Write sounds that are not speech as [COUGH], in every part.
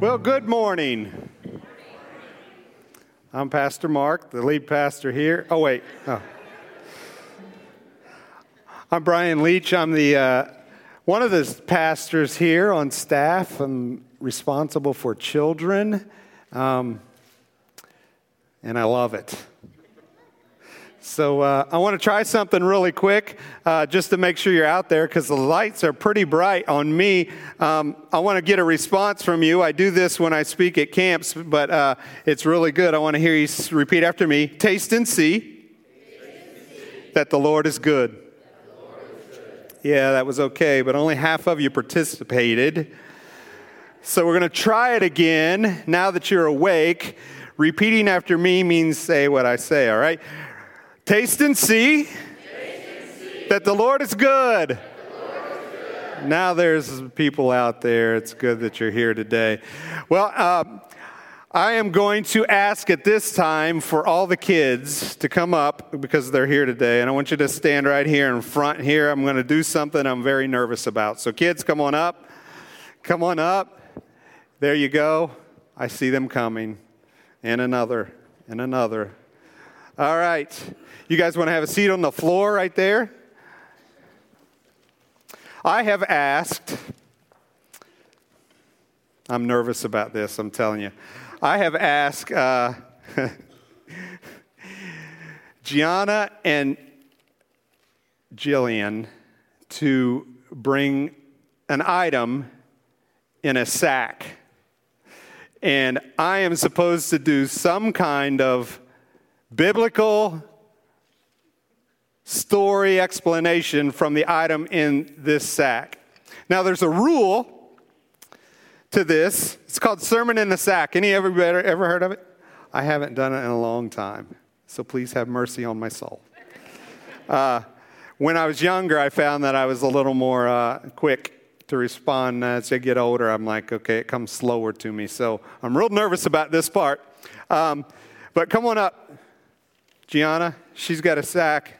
Well, good morning. I'm Pastor Mark, the lead pastor here. Oh, wait. Oh. I'm Brian Leach. I'm the uh, one of the pastors here on staff. I'm responsible for children, um, and I love it. So uh, I want to try something really quick uh, just to make sure you're out there because the lights are pretty bright on me. Um, I want to get a response from you. I do this when I speak at camps, but uh, it's really good. I want to hear you repeat after me Taste and see, that the Lord is good. Yeah, that was okay, but only half of you participated. So we're going to try it again now that you're awake. Repeating after me means say what I say, all right? Taste and see, that the Lord is good. Now there's people out there. It's good that you're here today. Well, uh, I am going to ask at this time for all the kids to come up because they're here today. And I want you to stand right here in front here. I'm going to do something I'm very nervous about. So, kids, come on up. Come on up. There you go. I see them coming. And another, and another. All right. You guys want to have a seat on the floor right there? I have asked, I'm nervous about this, I'm telling you. I have asked uh, [LAUGHS] Gianna and Jillian to bring an item in a sack. And I am supposed to do some kind of biblical story explanation from the item in this sack. Now, there's a rule to this. It's called Sermon in the Sack. Any ever, ever heard of it? I haven't done it in a long time, so please have mercy on my soul. [LAUGHS] Uh, when I was younger, I found that I was a little more uh, quick to respond. As I get older, I'm like, okay, it comes slower to me. So I'm real nervous about this part. Um, but come on up, Gianna. She's got a sack.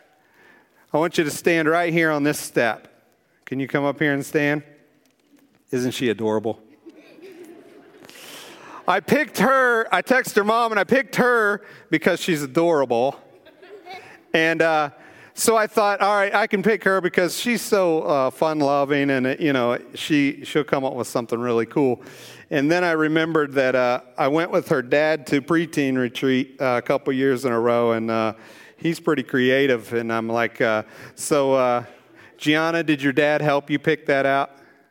I want you to stand right here on this step. Can you come up here and stand? Isn't she adorable? I picked her, I texted her mom, and I picked her because she's adorable. And uh, so I thought, all right, I can pick her because she's so uh, fun loving and, uh, you know, she, she'll come up with something really cool. And then I remembered that uh, I went with her dad to preteen retreat uh, a couple years in a row, and uh, he's pretty creative. And I'm like, uh, so, uh, Gianna, did your dad help you pick that out?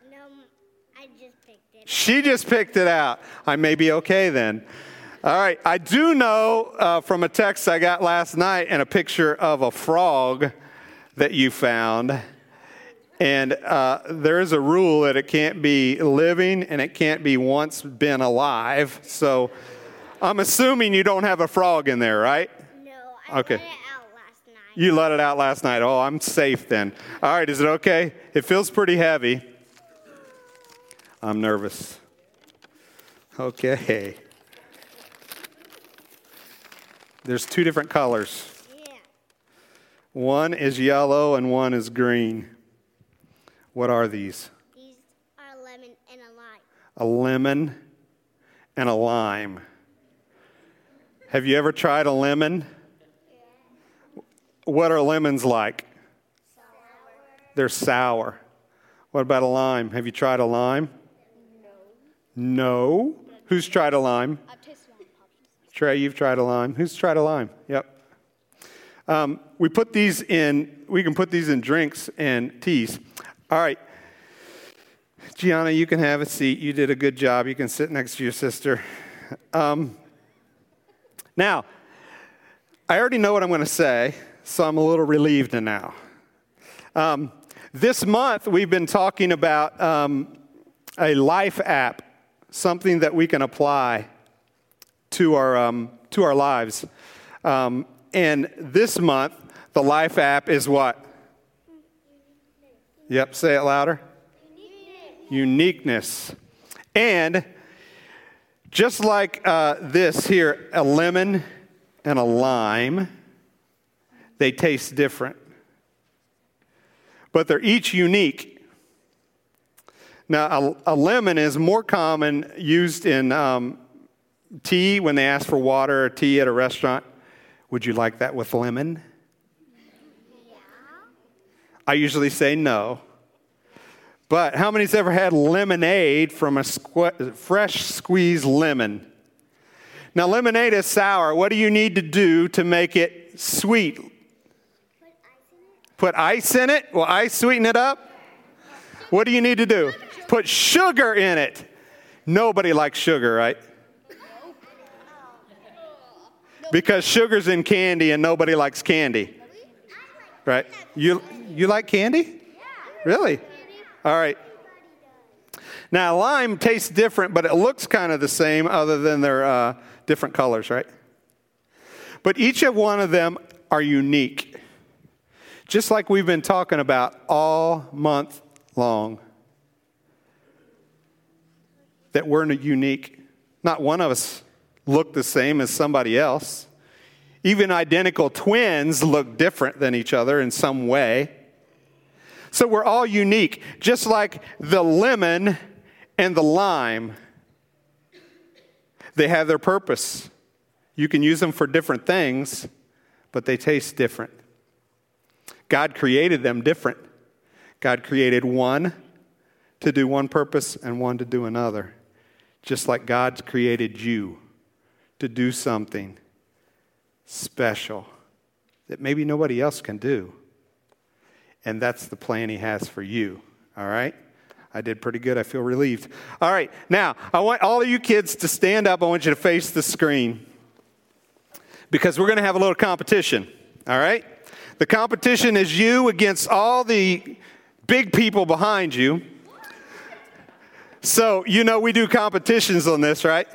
No, I just picked it. She just picked it out. I may be okay then. All right. I do know uh, from a text I got last night and a picture of a frog that you found. And uh, there is a rule that it can't be living and it can't be once been alive. So I'm assuming you don't have a frog in there, right? No, I Okay. let it out last night. You let it out last night. Oh, I'm safe then. All right, is it okay? It feels pretty heavy. I'm nervous. Okay. There's two different colors. Yeah. One is yellow and one is green. What are these? These are lemon and a lime. A lemon and a lime. Have you ever tried a lemon? Yeah. What are lemons like? Sour. They're sour. What about a lime? Have you tried a lime? No. No? Who's tried a lime? I've tasted lime pops. Trey, you've tried a lime. Who's tried a lime? Yep. Um, we put these in, we can put these in drinks and teas. All right. Gianna, you can have a seat. You did a good job. You can sit next to your sister. Um, now, I already know what I'm going to say, so I'm a little relieved now. Um, this month, we've been talking about um, a life app, something that we can apply to our, um, to our lives. Um, and this month, the Life app is what? Yep, say it louder. Uniqueness. And just like uh, this here, a lemon and a lime, they taste different. But they're each unique. Now, a, a lemon is more common used in um, tea when they ask for water or tea at a restaurant. Would you like that with lemon? Yeah. I usually say no. But how many's ever had lemonade from a squ- fresh squeezed lemon? Now, lemonade is sour. What do you need to do to make it sweet? Put ice in it? Will ice sweeten it up? What do you need to do? Put sugar in it. Nobody likes sugar, right? Because sugar's in candy and nobody likes candy. Right? You, you like candy? Yeah. Really? All right. Now, lime tastes different, but it looks kind of the same, other than they're uh, different colors, right? But each of one of them are unique. Just like we've been talking about all month long. That we're unique. Not one of us look the same as somebody else. Even identical twins look different than each other in some way. So we're all unique, just like the lemon and the lime. They have their purpose. You can use them for different things, but they taste different. God created them different. God created one to do one purpose and one to do another. Just like God's created you to do something special that maybe nobody else can do. And that's the plan He has for you. All right? I did pretty good. I feel relieved. All right, now, I want all of you kids to stand up. I want you to face the screen because we're going to have a little competition. All right? The competition is you against all the big people behind you. So, you know, we do competitions on this, right?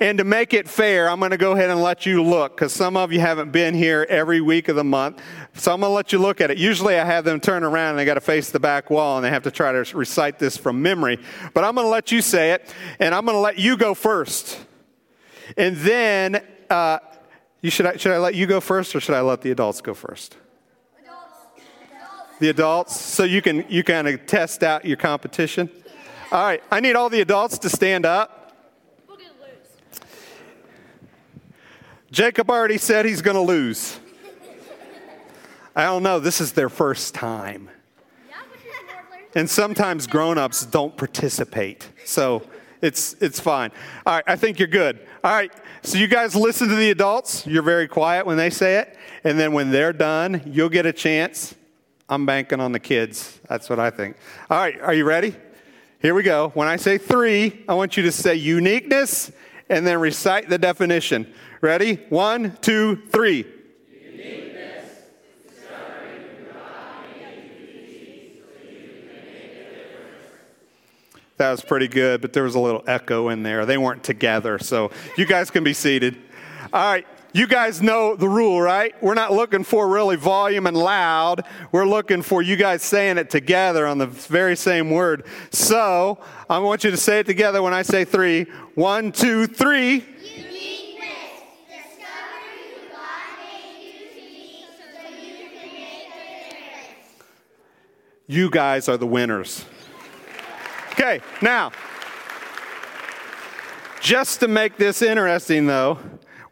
And to make it fair, I'm going to go ahead and let you look because some of you haven't been here every week of the month. So I'm going to let you look at it. Usually I have them turn around and they got to face the back wall and they have to try to recite this from memory. But I'm going to let you say it and I'm going to let you go first. And then, uh, you should, I, should I let you go first or should I let the adults go first? The adults, so you can you kind of test out your competition. All right, I need all the adults to stand up. Jacob already said he's going to lose. I don't know, this is their first time. And sometimes grown ups don't participate. So it's, it's fine. All right, I think you're good. All right, so you guys listen to the adults. You're very quiet when they say it. And then when they're done, you'll get a chance. I'm banking on the kids. That's what I think. All right, are you ready? Here we go. When I say three, I want you to say uniqueness and then recite the definition. Ready? One, two, three. That was pretty good, but there was a little echo in there. They weren't together, so you guys can be seated. All right, you guys know the rule, right? We're not looking for really volume and loud. We're looking for you guys saying it together on the very same word. So I want you to say it together when I say three. One, two, three. You guys are the winners. Okay, now, just to make this interesting though,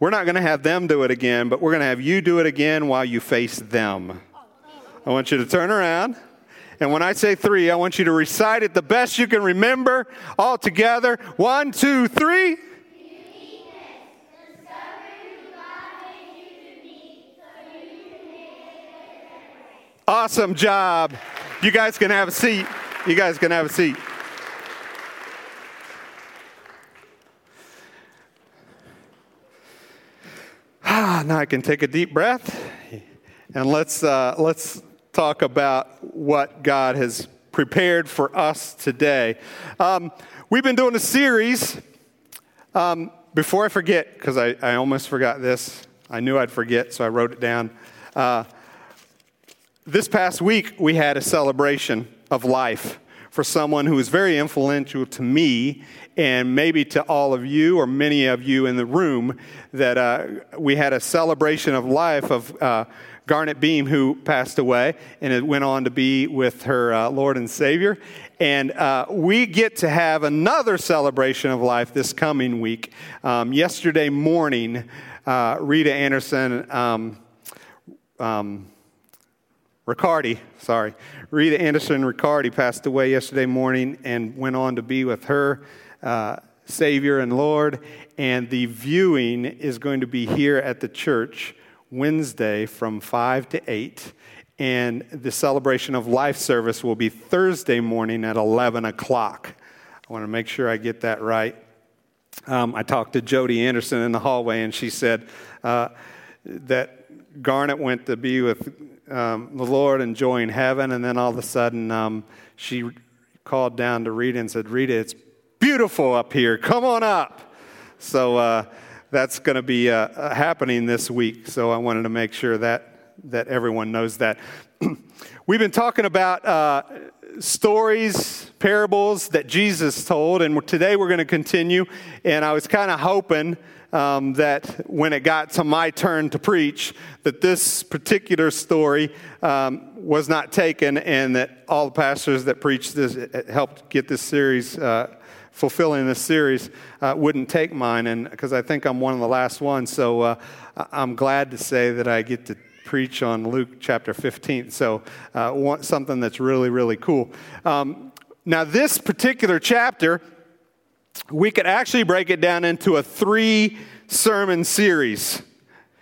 we're not going to have them do it again, but we're going to have you do it again while you face them. I want you to turn around. And when I say three, I want you to recite it the best you can remember all together. One, two, three. Awesome job. You guys can have a seat. You guys can have a seat. Ah, now I can take a deep breath and let's, uh, let's talk about what God has prepared for us today. Um, we've been doing a series. Um, before I forget, because I, I almost forgot this, I knew I'd forget, so I wrote it down. Uh, this past week, we had a celebration of life for someone who was very influential to me and maybe to all of you or many of you in the room that uh, we had a celebration of life of uh, Garnet Beam, who passed away and it went on to be with her uh, Lord and Savior. And uh, we get to have another celebration of life this coming week. Um, yesterday morning, uh, Rita Anderson, um, um, Riccardi, sorry, Rita Anderson Riccardi passed away yesterday morning and went on to be with her uh, Savior and Lord. And the viewing is going to be here at the church Wednesday from 5 to 8. And the celebration of life service will be Thursday morning at 11 o'clock. I want to make sure I get that right. Um, I talked to Jody Anderson in the hallway, and she said uh, that Garnet went to be with um, the Lord enjoying heaven, and then all of a sudden um, she called down to Rita and said, Rita, it's beautiful up here. Come on up. So uh, that's going to be uh, happening this week. So I wanted to make sure that that everyone knows that. [CLEARS THROAT] We've been talking about uh, stories, parables that Jesus told, and today we're going to continue. And I was kind of hoping um, that when it got to my turn to preach, that this particular story um, was not taken, and that all the pastors that preached this helped get this series. Uh, fulfilling this series uh, wouldn't take mine and because i think i'm one of the last ones so uh, i'm glad to say that i get to preach on Luke chapter 15. So, uh, something that's really, really cool. Um, now, this particular chapter, we could actually break it down into a three sermon series.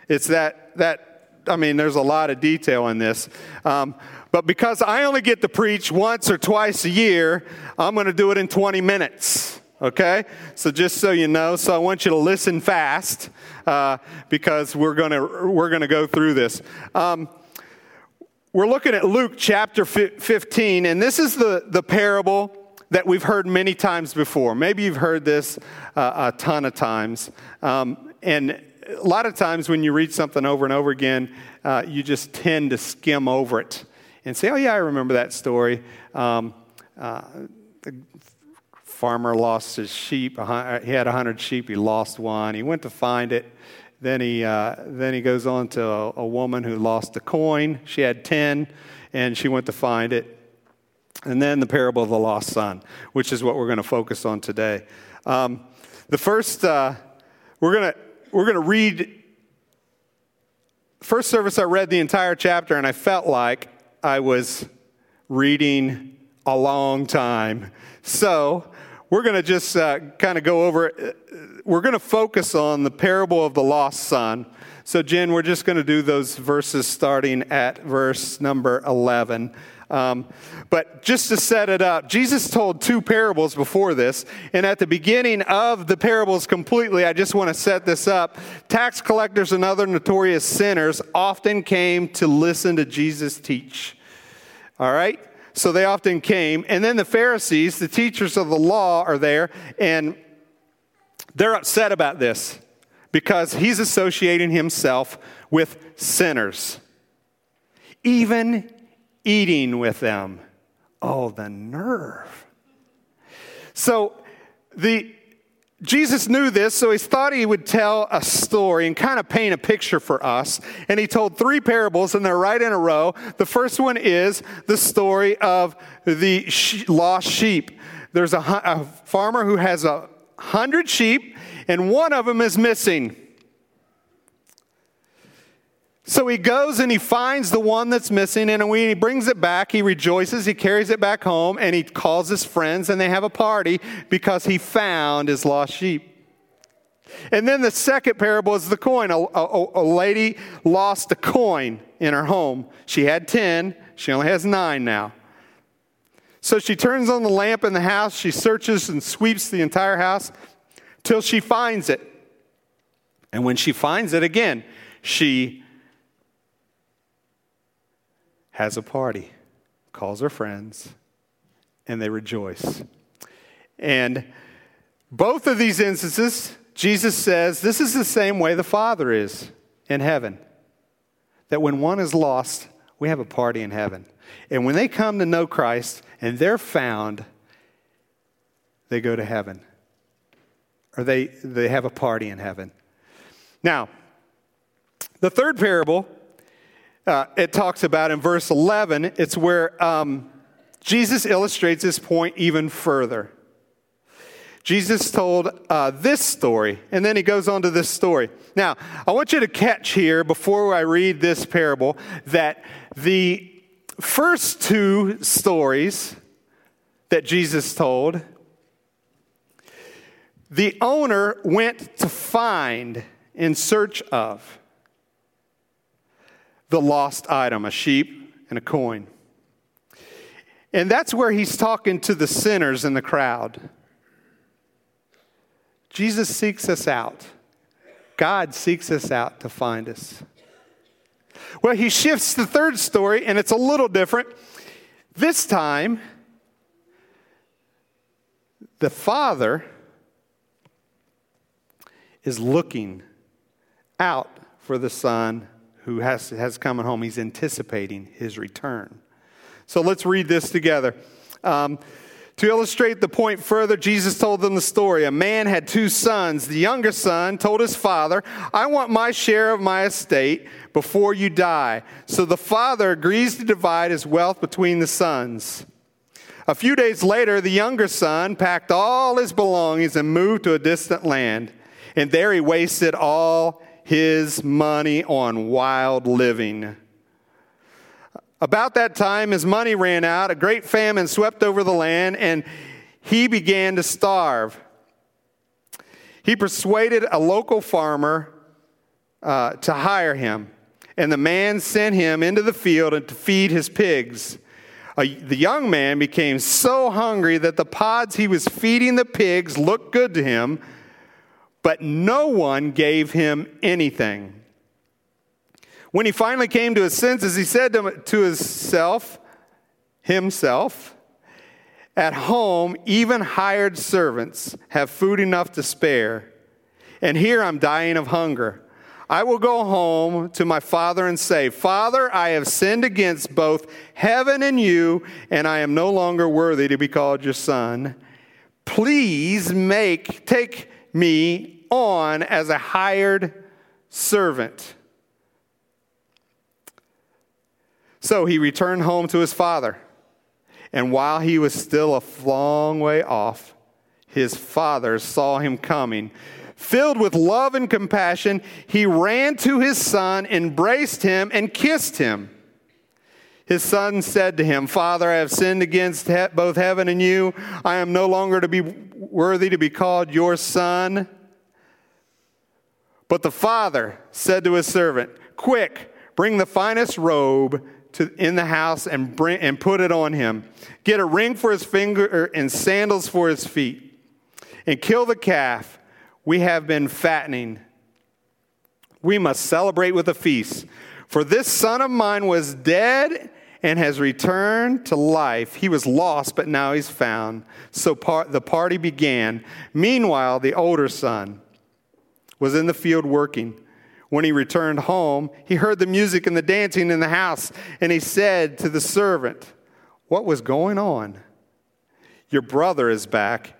It's that, that I mean, there's a lot of detail in this. Um, but because I only get to preach once or twice a year, I'm going to do it in 20 minutes okay? So just so you know, so I want you to listen fast [LAUGHS] uh, because we're gonna we're gonna go through this. Um, we're looking at Luke chapter 15, and this is the the parable that we've heard many times before. Maybe you've heard this uh, a ton of times, um, and a lot of times when you read something over and over again, uh, you just tend to skim over it and say, "Oh yeah, I remember that story." Um, uh, farmer lost his sheep. He had 100 sheep, he lost one. He went to find it. Then he, uh, then he goes on to a, a, woman who lost a coin. She had 10, and she went to find it. And then the parable of the lost son, which is what we're going to focus on today. Um, the first, uh, we're going to we're going to read. First service, I read the entire chapter, and I felt like I was reading a long time. So we're going to just uh, kind of go over it. We're going to focus on the parable of the lost son. So, Jen, we're just going to do those verses starting at verse number 11. Um, but just to set it up, Jesus told two parables before this. And at the beginning of the parables completely, I just want to set this up. Tax collectors and other notorious sinners often came to listen to Jesus teach. All right? So they often came. And then the Pharisees, the teachers of the law, are there, and they're upset about this because he's associating himself with sinners, even eating with them. Oh, the nerve. So the Jesus knew this, so he thought he would tell a story and kind of paint a picture for us. And he told three parables, and they're right in a row. The first one is the story of the lost sheep. There's a, a farmer who has a hundred sheep, and one of them is missing. So he goes and he finds the one that's missing, and when he brings it back, he rejoices, he carries it back home, and he calls his friends, and they have a party because he found his lost sheep. And then the second parable is the coin. A, a, a lady lost a coin in her home. She had 10, she only has nine now. So she turns on the lamp in the house, she searches and sweeps the entire house till she finds it. And when she finds it again, she has a party, calls her friends, and they rejoice. And both of these instances, Jesus says this is the same way the Father is in heaven. That when one is lost, we have a party in heaven. And when they come to know Christ and they're found, they go to heaven. Or they, they have a party in heaven. Now, the third parable uh, it talks about in verse 11, it's where um, Jesus illustrates this point even further. Jesus told uh, this story, and then he goes on to this story. Now, I want you to catch here before I read this parable that the first two stories that Jesus told, the owner went to find in search of the lost item, a sheep and a coin. And that's where he's talking to the sinners in the crowd. Jesus seeks us out. God seeks us out to find us. Well, he shifts the third story, and it's a little different. This time, the father is looking out for the son who has, has come home. He's anticipating his return. So let's read this together. Um, to illustrate the point further, Jesus told them the story. A man had two sons. The younger son told his father, I want my share of my estate before you die. So the father agrees to divide his wealth between the sons. A few days later, the younger son packed all his belongings and moved to a distant land. And there he wasted all his money on wild living. About that time, his money ran out, a great famine swept over the land, and he began to starve. He persuaded a local farmer uh, to hire him, and the man sent him into the field to feed his pigs. The young man became so hungry that the pods he was feeding the pigs looked good to him, but no one gave him anything. When he finally came to his senses, he said to himself, himself, at home, even hired servants have food enough to spare. And here I'm dying of hunger. I will go home to my father and say, Father, I have sinned against both heaven and you, and I am no longer worthy to be called your son. Please make, take me on as a hired servant. So he returned home to his father. And while he was still a long way off, his father saw him coming. Filled with love and compassion, he ran to his son, embraced him, and kissed him. His son said to him, Father, I have sinned against both heaven and you. I am no longer to be worthy to be called your son. But the father said to his servant, Quick, bring the finest robe to, in the house and, bring, and put it on him. Get a ring for his finger er, and sandals for his feet. And kill the calf. We have been fattening. We must celebrate with a feast. For this son of mine was dead and has returned to life. He was lost, but now he's found. So par- the party began. Meanwhile, the older son was in the field working. When he returned home, he heard the music and the dancing in the house, and he said to the servant, What was going on? Your brother is back.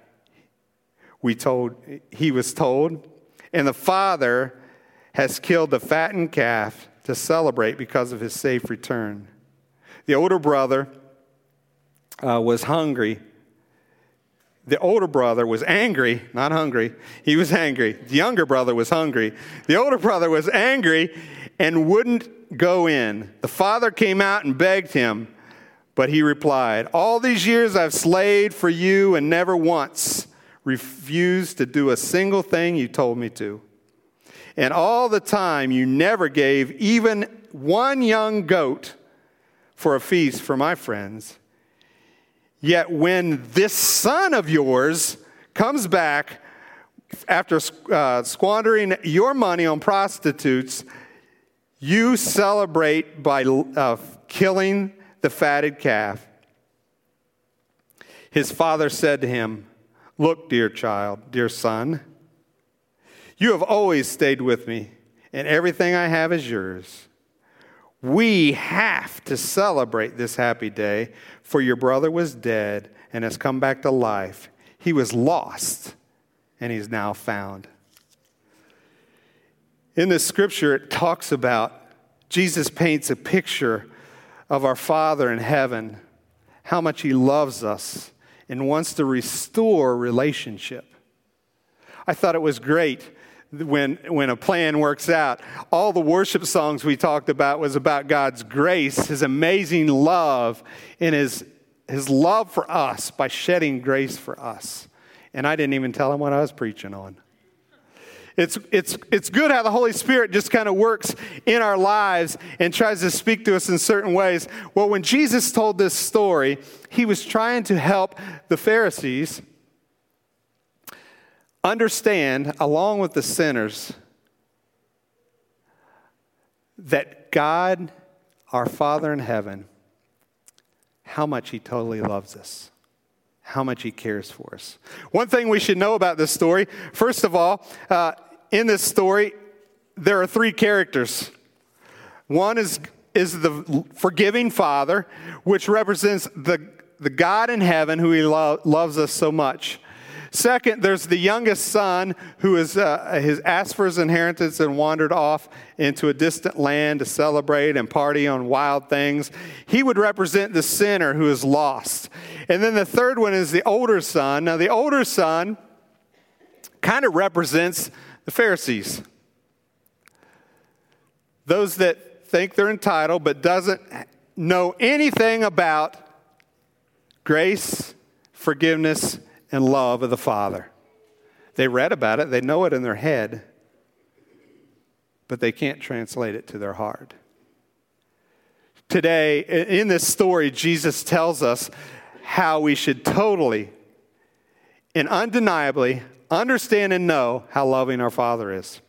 We told, he was told, and the father has killed the fattened calf to celebrate because of his safe return. The older brother uh, was hungry the older brother was angry, not hungry. He was angry. The younger brother was hungry. The older brother was angry and wouldn't go in. The father came out and begged him, but he replied, All these years I've slaved for you and never once refused to do a single thing you told me to. And all the time you never gave even one young goat for a feast for my friends. Yet when this son of yours comes back after uh, squandering your money on prostitutes, you celebrate by uh, killing the fatted calf. His father said to him, Look, dear child, dear son, you have always stayed with me, and everything I have is yours. We have to celebrate this happy day, for your brother was dead and has come back to life. He was lost and he's now found. In this scripture, it talks about Jesus paints a picture of our Father in heaven, how much He loves us and wants to restore relationship. I thought it was great when, when a plan works out. All the worship songs we talked about was about God's grace, His amazing love, and His, his love for us by shedding grace for us. And I didn't even tell him what I was preaching on. It's, it's, it's good how the Holy Spirit just kind of works in our lives and tries to speak to us in certain ways. Well, when Jesus told this story, he was trying to help the Pharisees understand, along with the sinners, that God, our Father in heaven, how much He totally loves us, how much He cares for us. One thing we should know about this story first of all, uh, in this story, there are three characters. One is, is the forgiving Father, which represents the, the God in heaven who He lo- loves us so much. Second, there's the youngest son who has, uh, has asked for his inheritance and wandered off into a distant land to celebrate and party on wild things. He would represent the sinner who is lost. And then the third one is the older son. Now, the older son kind of represents the Pharisees. Those that think they're entitled but doesn't know anything about grace, forgiveness, and love of the Father. They read about it, they know it in their head, but they can't translate it to their heart. Today, in this story, Jesus tells us how we should totally and undeniably understand and know how loving our Father is.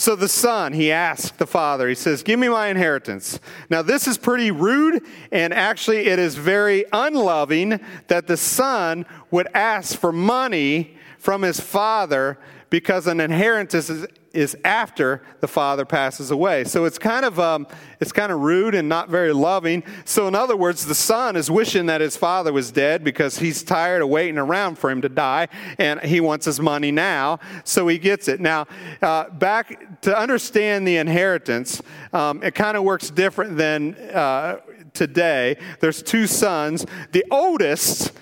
So the son, he asked the father, he says, Give me my inheritance. Now, this is pretty rude, and actually, it is very unloving that the son would ask for money from his father because an inheritance is, is after the father passes away. So it's kind of um, it's kind of rude and not very loving. So in other words, the son is wishing that his father was dead because he's tired of waiting around for him to die, and he wants his money now. So he gets it now. Uh, back to understand the inheritance, um, it kind of works different than uh, today. There's two sons. The oldest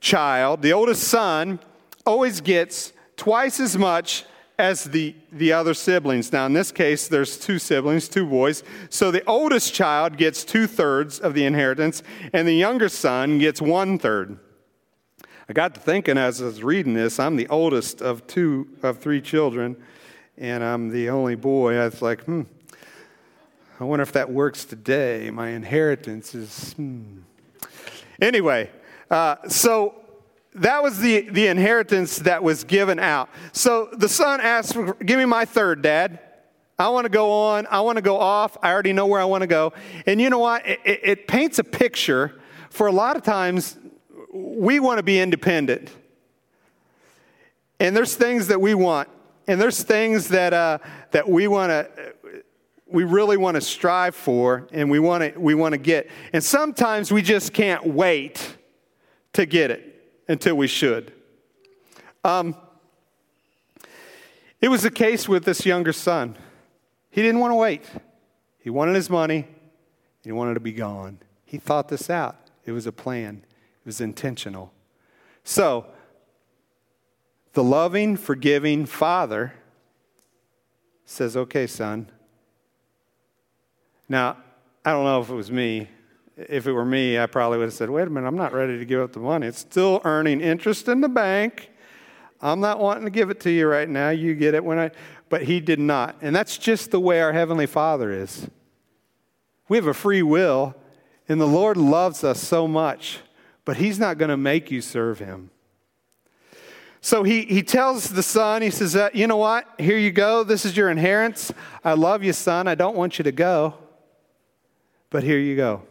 child, the oldest son, always gets twice as much as the, the other siblings. Now, in this case, there's two siblings, two boys. So the oldest child gets two thirds of the inheritance, and the younger son gets one third. I got to thinking as I was reading this, I'm the oldest of two of three children, and I'm the only boy. I was like, hmm, I wonder if that works today. My inheritance is, hmm. Anyway, uh, so that was the, the inheritance that was given out. So the son asked, Give me my third, dad. I want to go on. I want to go off. I already know where I want to go. And you know what? It, it, it paints a picture for a lot of times we want to be independent. And there's things that we want. And there's things that, uh, that we want to, we really want to strive for and we want to, we want to get. And sometimes we just can't wait to get it until we should. Um, it was the case with this younger son. He didn't want to wait. He wanted his money. He wanted to be gone. He thought this out. It was a plan. It was intentional. So, the loving, forgiving father says, Okay, son. Now, I don't know if it was me if it were me, I probably would have said, wait a minute, I'm not ready to give up the money. It's still earning interest in the bank. I'm not wanting to give it to you right now. You get it when I. But he did not. And that's just the way our Heavenly Father is. We have a free will, and the Lord loves us so much, but He's not going to make you serve Him. So he, he tells the son, he says, uh, You know what? Here you go. This is your inheritance. I love you, son. I don't want you to go, but here you go.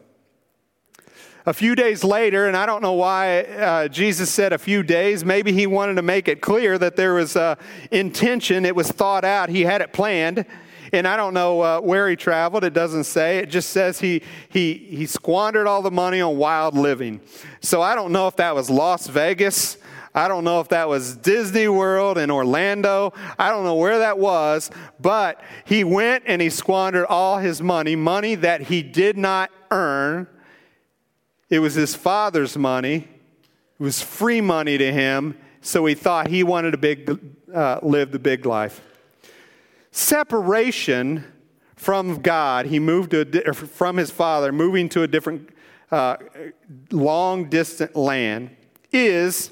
A few days later, and I don't know why uh, Jesus said a few days, maybe he wanted to make it clear that there was uh, intention, it was thought out, he had it planned. And I don't know uh, where he traveled, it doesn't say. It just says he, he, he squandered all the money on wild living. So I don't know if that was Las Vegas. I don't know if that was Disney World in Orlando. I don't know where that was, but he went and he squandered all his money, money that he did not earn It was his father's money. It was free money to him, so he thought he wanted to big, uh, live the big life. Separation from God, he moved to a, from his father, moving to a different uh, long distant land, is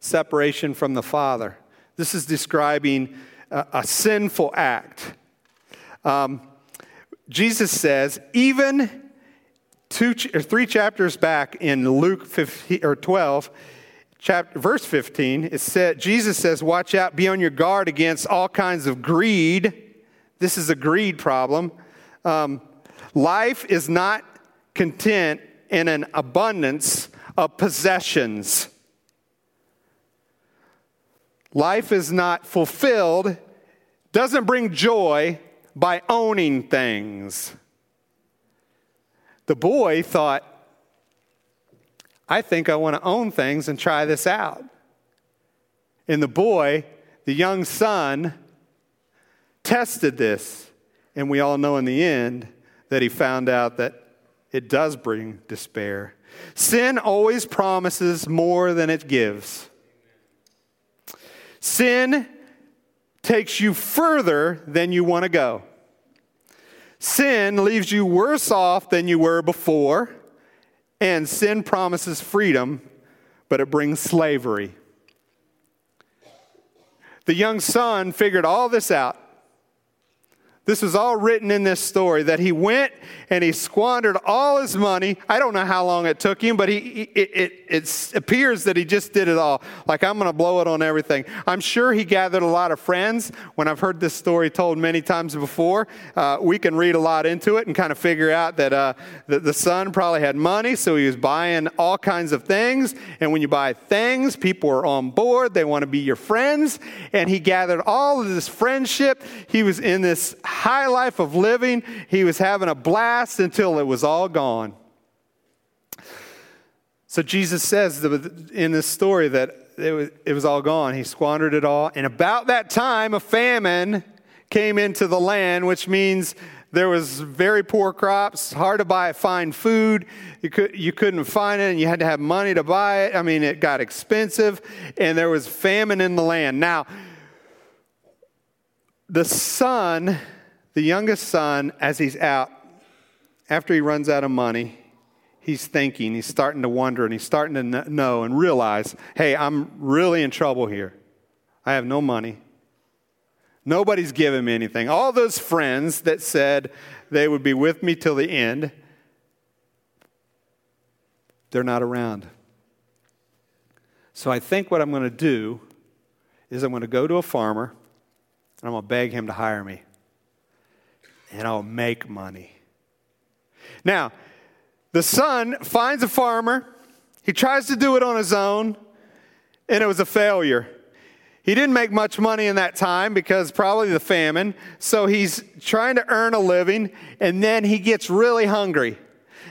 separation from the Father. This is describing a, a sinful act. Um, Jesus says, even two or three chapters back in Luke 15, or 12, chapter, verse 15, it said, Jesus says, Watch out, be on your guard against all kinds of greed. This is a greed problem. Um, life is not content in an abundance of possessions. Life is not fulfilled, doesn't bring joy by owning things. The boy thought, I think I want to own things and try this out. And the boy, the young son, tested this. And we all know in the end that he found out that it does bring despair. Sin always promises more than it gives. Sin takes you further than you want to go. Sin leaves you worse off than you were before, and sin promises freedom, but it brings slavery. The young son figured all this out. This was all written in this story that he went and he squandered all his money. I don't know how long it took him, but he, it, it, it appears that he just did it all. Like, I'm going to blow it on everything. I'm sure he gathered a lot of friends. When I've heard this story told many times before, uh, we can read a lot into it and kind of figure out that uh, the, the son probably had money, so he was buying all kinds of things. And when you buy things, people are on board, they want to be your friends. And he gathered all of this friendship. He was in this high life of living. He was having a blast until it was all gone. So Jesus says in this story that it was, it was all gone. He squandered it all. And about that time, a famine came into the land, which means there was very poor crops, hard to buy, find food. You, could, you couldn't find it, and you had to have money to buy it. I mean, it got expensive, and there was famine in the land. Now, the son the youngest son, as he's out, after he runs out of money, he's thinking, he's starting to wonder, and he's starting to know and realize hey, I'm really in trouble here. I have no money. Nobody's giving me anything. All those friends that said they would be with me till the end, they're not around. So I think what I'm going to do is I'm going to go to a farmer and I'm going to beg him to hire me and I'll make money. Now, the son finds a farmer. He tries to do it on his own, and it was a failure. He didn't make much money in that time because probably the famine. So he's trying to earn a living, and then he gets really hungry.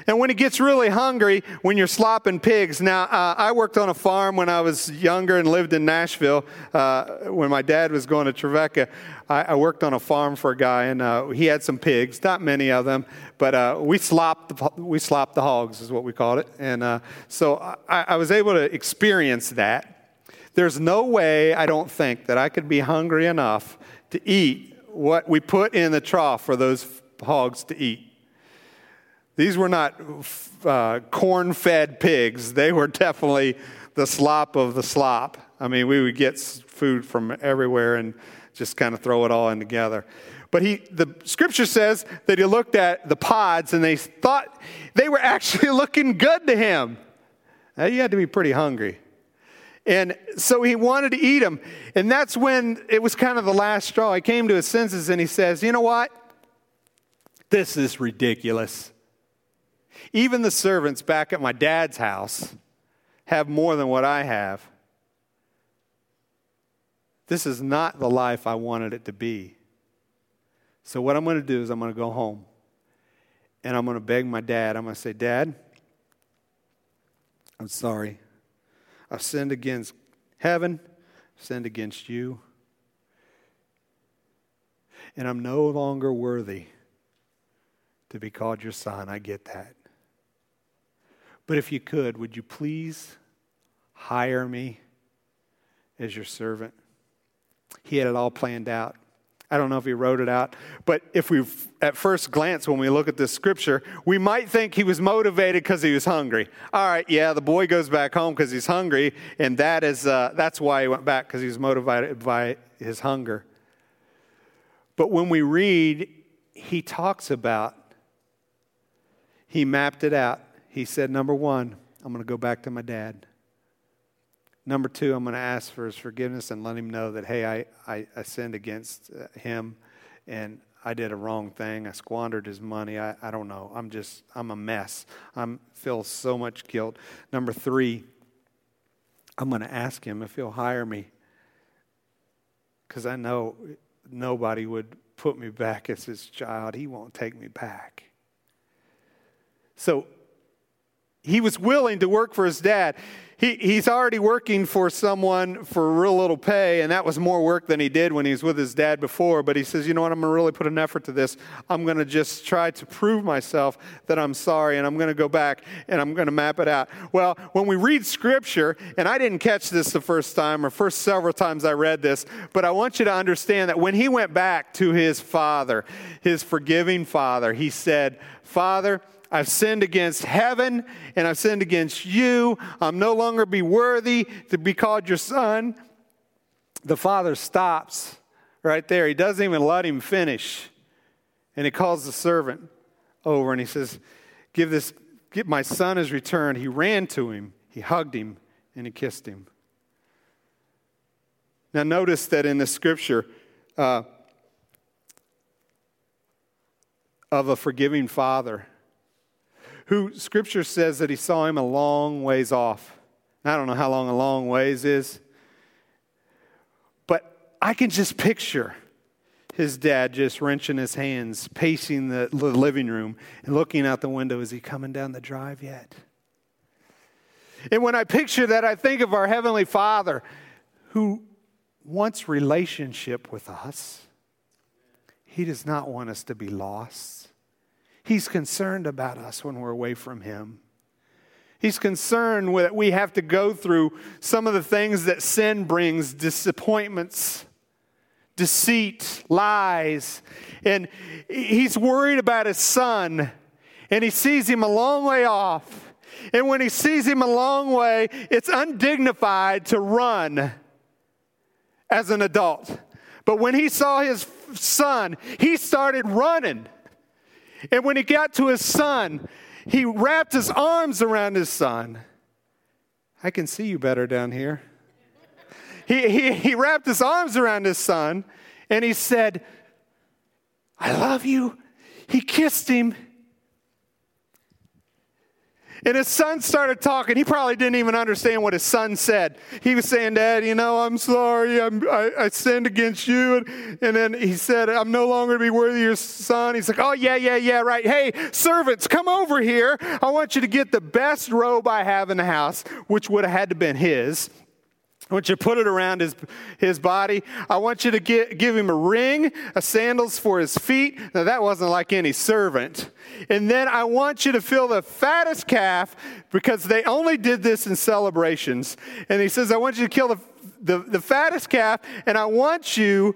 And when he gets really hungry, when you're slopping pigs. Now, uh, I worked on a farm when I was younger and lived in Nashville. Uh, when my dad was going to Trevecca, I, I, worked on a farm for a guy, and uh, he had some pigs, not many of them, but uh, we slopped the, we slopped the hogs, is what we called it. And uh, so I, I was able to experience that. There's no way, I don't think, that I could be hungry enough to eat what we put in the trough for those hogs to eat. These were not uh, corn fed pigs, they were definitely the slop of the slop. I mean, we would get food from everywhere and just kind of throw it all in together. But he, the scripture says that he looked at the pods and they thought they were [LAUGHS] actually looking good to him. Now, you had to be pretty hungry. And so he wanted to eat them. And that's when it was kind of the last straw. He came to his senses and he says, You know what? This is ridiculous. Even the servants back at my dad's house have more than what I have. This is not the life I wanted it to be. So, what I'm going to do is I'm going to go home and I'm going to beg my dad. I'm going to say, Dad, I'm sorry. I've sinned against heaven, sinned against you, and I'm no longer worthy to be called your son. I get that. But if you could, would you please hire me as your servant? He had it all planned out. I don't know if he wrote it out, but if we, at first glance, when we look at this scripture, we might think he was motivated because he was hungry. All right, yeah, the boy goes back home because he's hungry, and that is, uh, that's why he went back because he was motivated by his hunger. But when we read, he talks about, he mapped it out. He said, number one, I'm going to go back to my dad. Number two, I'm going to ask for his forgiveness and let him know that, hey, I, I, I sinned against uh, him and I did a wrong thing. I squandered his money. I, I don't know. I'm just, I'm a mess. I feel so much guilt. Number three, I'm going to ask him if he'll hire me because I know nobody would put me back as his child. He won't take me back. So he was willing to work for his dad he, he's already working for someone for real little pay, and that was more work than he did when he was with his dad before. But he says, you know what, I'm going to really put an effort to this. I'm going to just try to prove myself that I'm sorry, and I'm going to go back and I'm going to map it out. Well, when we read scripture, and I didn't catch this the first time or first several times I read this, but I want you to understand that when he went back to his father, his forgiving father, he said, Father, I've sinned against heaven and I've sinned against you. I'm no longer be worthy to be called your son. The father stops right there. He doesn't even let him finish. And he calls the servant over and he says, Give this, give, my son has returned. He ran to him, he hugged him, and he kissed him. Now, notice that in the scripture uh, of a forgiving father, who scripture says that he saw him a long ways off. I don't know how long a long ways is, but I can just picture his dad just wrenching his hands, pacing the living room, and looking out the window. Is he coming down the drive yet? And when I picture that, I think of our Heavenly Father who wants relationship with us. He does not want us to be lost. He's concerned about us when we're away from Him. He's concerned that we have to go through some of the things that sin brings disappointments, deceit, lies. And he's worried about his son, and he sees him a long way off. And when he sees him a long way, it's undignified to run as an adult. But when he saw his son, he started running. And when he got to his son, he wrapped his arms around his son. I can see you better down here. He, he, he wrapped his arms around his son and he said, I love you. He kissed him and his son started talking. He probably didn't even understand what his son said. He was saying, Dad, you know, I'm sorry. I'm, I, I sinned against you. And, and then he said, I'm no longer to be worthy of your son. He's like, Oh, yeah, yeah, yeah, right. Hey, servants, come over here. I want you to get the best robe I have in the house, which would have had to been his. I want you to put it around his, his body. I want you to get, give him a ring, a sandals for his feet. Now, that wasn't like any servant. And then I want you to fill the fattest calf because they only did this in celebrations. And he says, I want you to kill the, the, the fattest calf, and I want you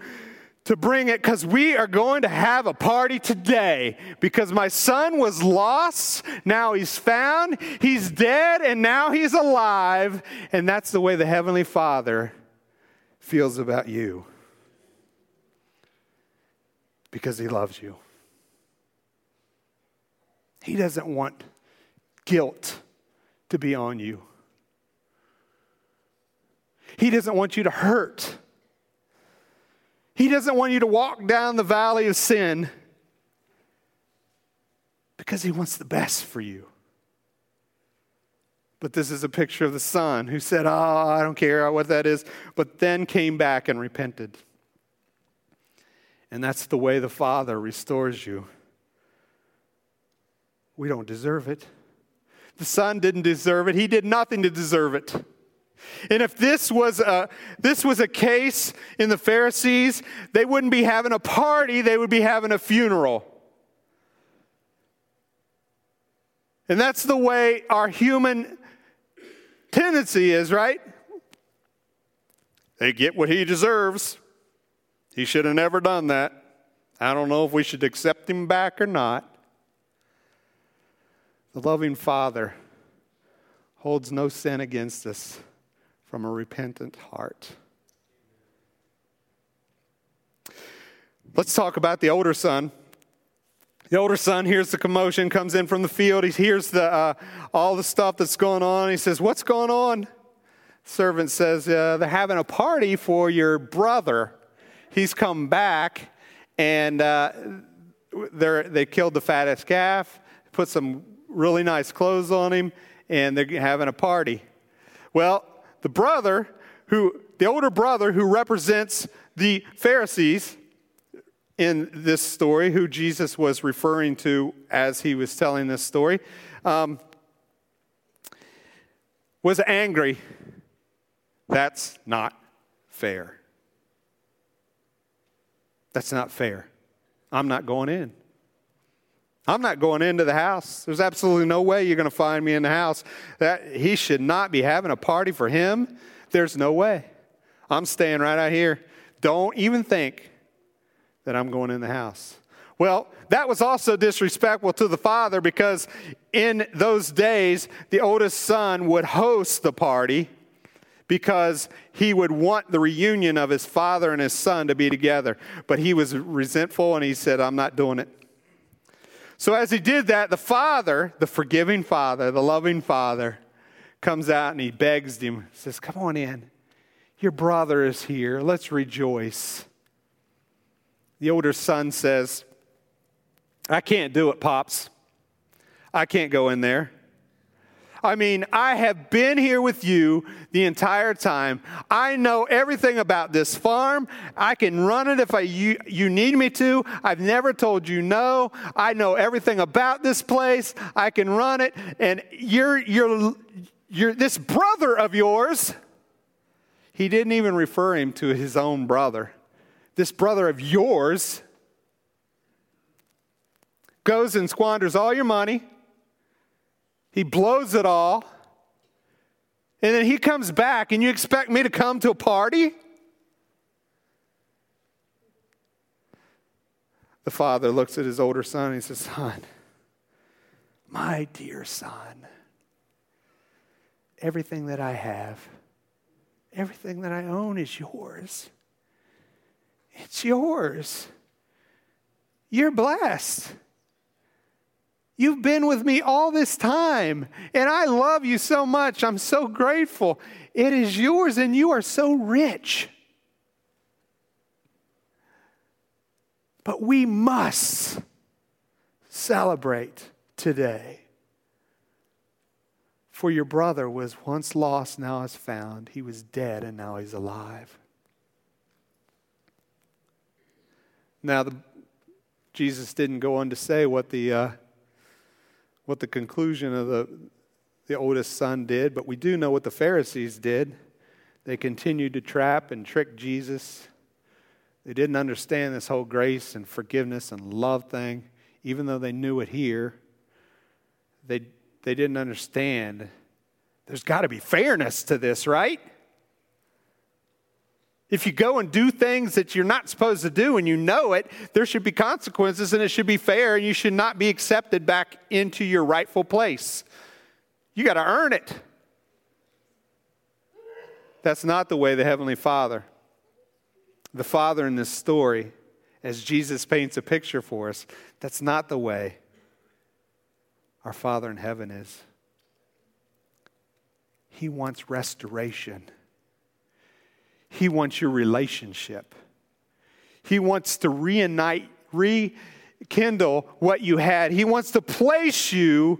to bring it because we are going to have a party today because my son was lost, now he's found, he's dead, and now he's alive. And that's the way the Heavenly Father feels about you because he loves you. He doesn't want guilt to be on you. He doesn't want you to hurt. He doesn't want you to walk down the valley of sin because He wants the best for you. But this is a picture of the son who said, Oh, I don't care what that is, but then came back and repented. And that's the way the Father restores you. We don't deserve it. The Son didn't deserve it, He did nothing to deserve it. And if this was a this was a case in the Pharisees, they wouldn't be having a party, they would be having a funeral. And that's the way our human tendency is, right? They get what he deserves. He should have never done that. I don't know if we should accept him back or not. The loving Father holds no sin against us from a repentant heart. Let's talk about the older son. The older son hears the commotion, comes in from the field. He hears the, uh, all the stuff that's going on. He says, What's going on? Servant says, uh, They're having a party for your brother. He's come back, and uh, they killed the fattest calf, put some really nice clothes on him, and they're having a party. Well, the brother, who, the older brother who represents the Pharisees, in this story, who Jesus was referring to as he was telling this story, um, was angry. That's not fair. That's not fair. I'm not going in. I'm not going into the house. There's absolutely no way you're going to find me in the house. That he should not be having a party for him. There's no way. I'm staying right out here. Don't even think that I'm going in the house. Well, that was also disrespectful to the father because in those days, the oldest son would host the party because he would want the reunion of his father and his son to be together. But he was resentful and he said, I'm not doing it. So as he did that, the father, the forgiving father, the loving father, comes out and he begs him, says, Come on in. Your brother is here. Let's rejoice. The older son says, I can't do it, Pops. I can't go in there. I mean, I have been here with you the entire time. I know everything about this farm. I can run it if I, you, you need me to. I've never told you no. I know everything about this place. I can run it. And you're, you're, you're this brother of yours. He didn't even refer him to his own brother this brother of yours goes and squanders all your money, he blows it all, and then he comes back, and you expect me to come to a party? The father looks at his older son and he says, Son, my dear son, everything that I have, everything that I own is yours. It's yours. You're blessed. You've been with me all this time, and I love you so much. I'm so grateful. It is yours, and you are so rich. But we must celebrate today. For your brother was once lost, now is found. He was dead, and now he's alive. Now, the, Jesus didn't go on to say what the, uh, what the conclusion of the, the oldest son did, but we do know what the Pharisees did. They continued to trap and trick Jesus. They didn't understand this whole grace and forgiveness and love thing, even though they knew it here. They, they didn't understand. There's got to be fairness to this, right? If you go and do things that you're not supposed to do and you know it, there should be consequences and it should be fair and you should not be accepted back into your rightful place. You got to earn it. That's not the way the Heavenly Father, the Father in this story, as Jesus paints a picture for us, that's not the way our Father in heaven is. He wants restoration. He wants your relationship. He wants to reunite, rekindle what you had. He wants to place you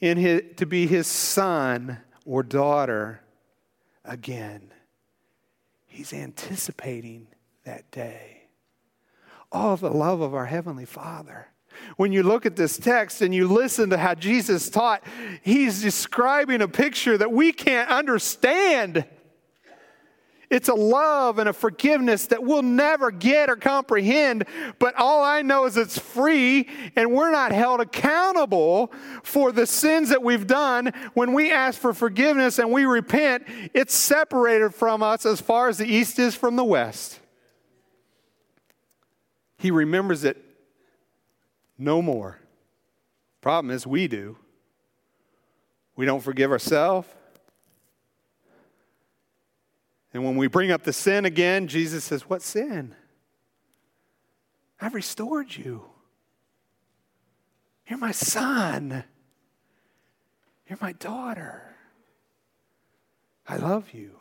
in his, to be his son or daughter again. He's anticipating that day. Oh, the love of our Heavenly Father. When you look at this text and you listen to how Jesus taught, he's describing a picture that we can't understand. It's a love and a forgiveness that we'll never get or comprehend, but all I know is it's free and we're not held accountable for the sins that we've done. When we ask for forgiveness and we repent, it's separated from us as far as the east is from the west. He remembers it no more. Problem is, we do. We don't forgive ourselves. And when we bring up the sin again, Jesus says, What sin? I've restored you. You're my son. You're my daughter. I love you.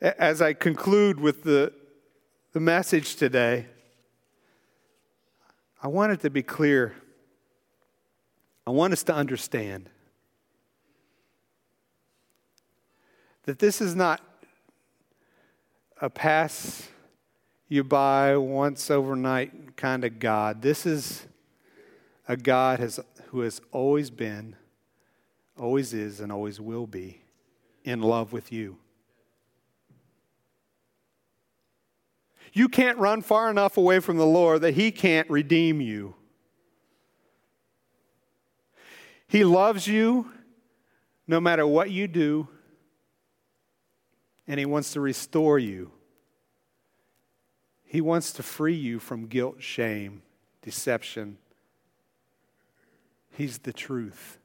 As I conclude with the, the message today, I want it to be clear. I want us to understand that this is not a pass you buy once overnight kind of God. This is a God has, who has always been, always is, and always will be in love with you. You can't run far enough away from the Lord that He can't redeem you. He loves you no matter what you do, and He wants to restore you. He wants to free you from guilt, shame, deception. He's the truth.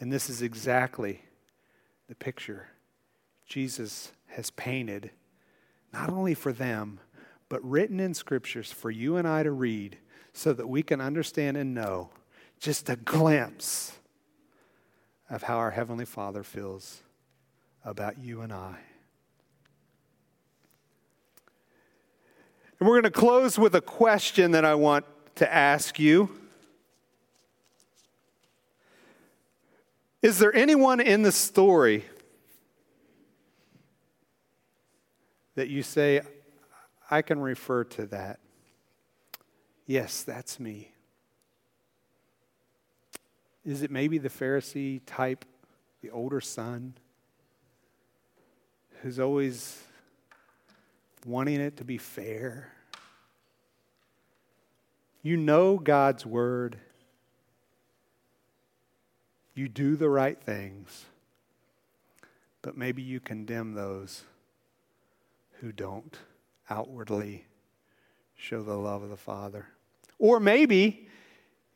And this is exactly the picture Jesus has painted, not only for them, but written in scriptures for you and I to read so that we can understand and know just a glimpse of how our Heavenly Father feels about you and I. And we're going to close with a question that I want to ask you. Is there anyone in the story that you say, I can refer to that? Yes, that's me. Is it maybe the Pharisee type, the older son, who's always wanting it to be fair? You know God's word. You do the right things, but maybe you condemn those who don't outwardly show the love of the Father. Or maybe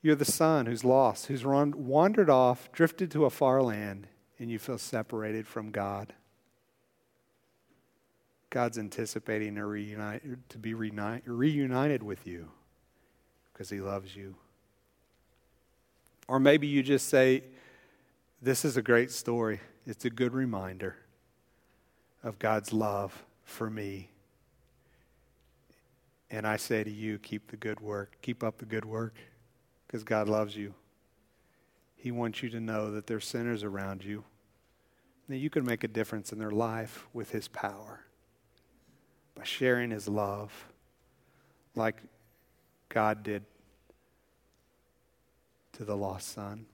you're the son who's lost, who's run, wandered off, drifted to a far land, and you feel separated from God. God's anticipating to, reunite, to be reunite, reunited with you because he loves you. Or maybe you just say, This is a great story. It's a good reminder of God's love for me. And I say to you, keep the good work. Keep up the good work because God loves you. He wants you to know that there's sinners around you, that you can make a difference in their life with His power by sharing His love like God did to the lost son.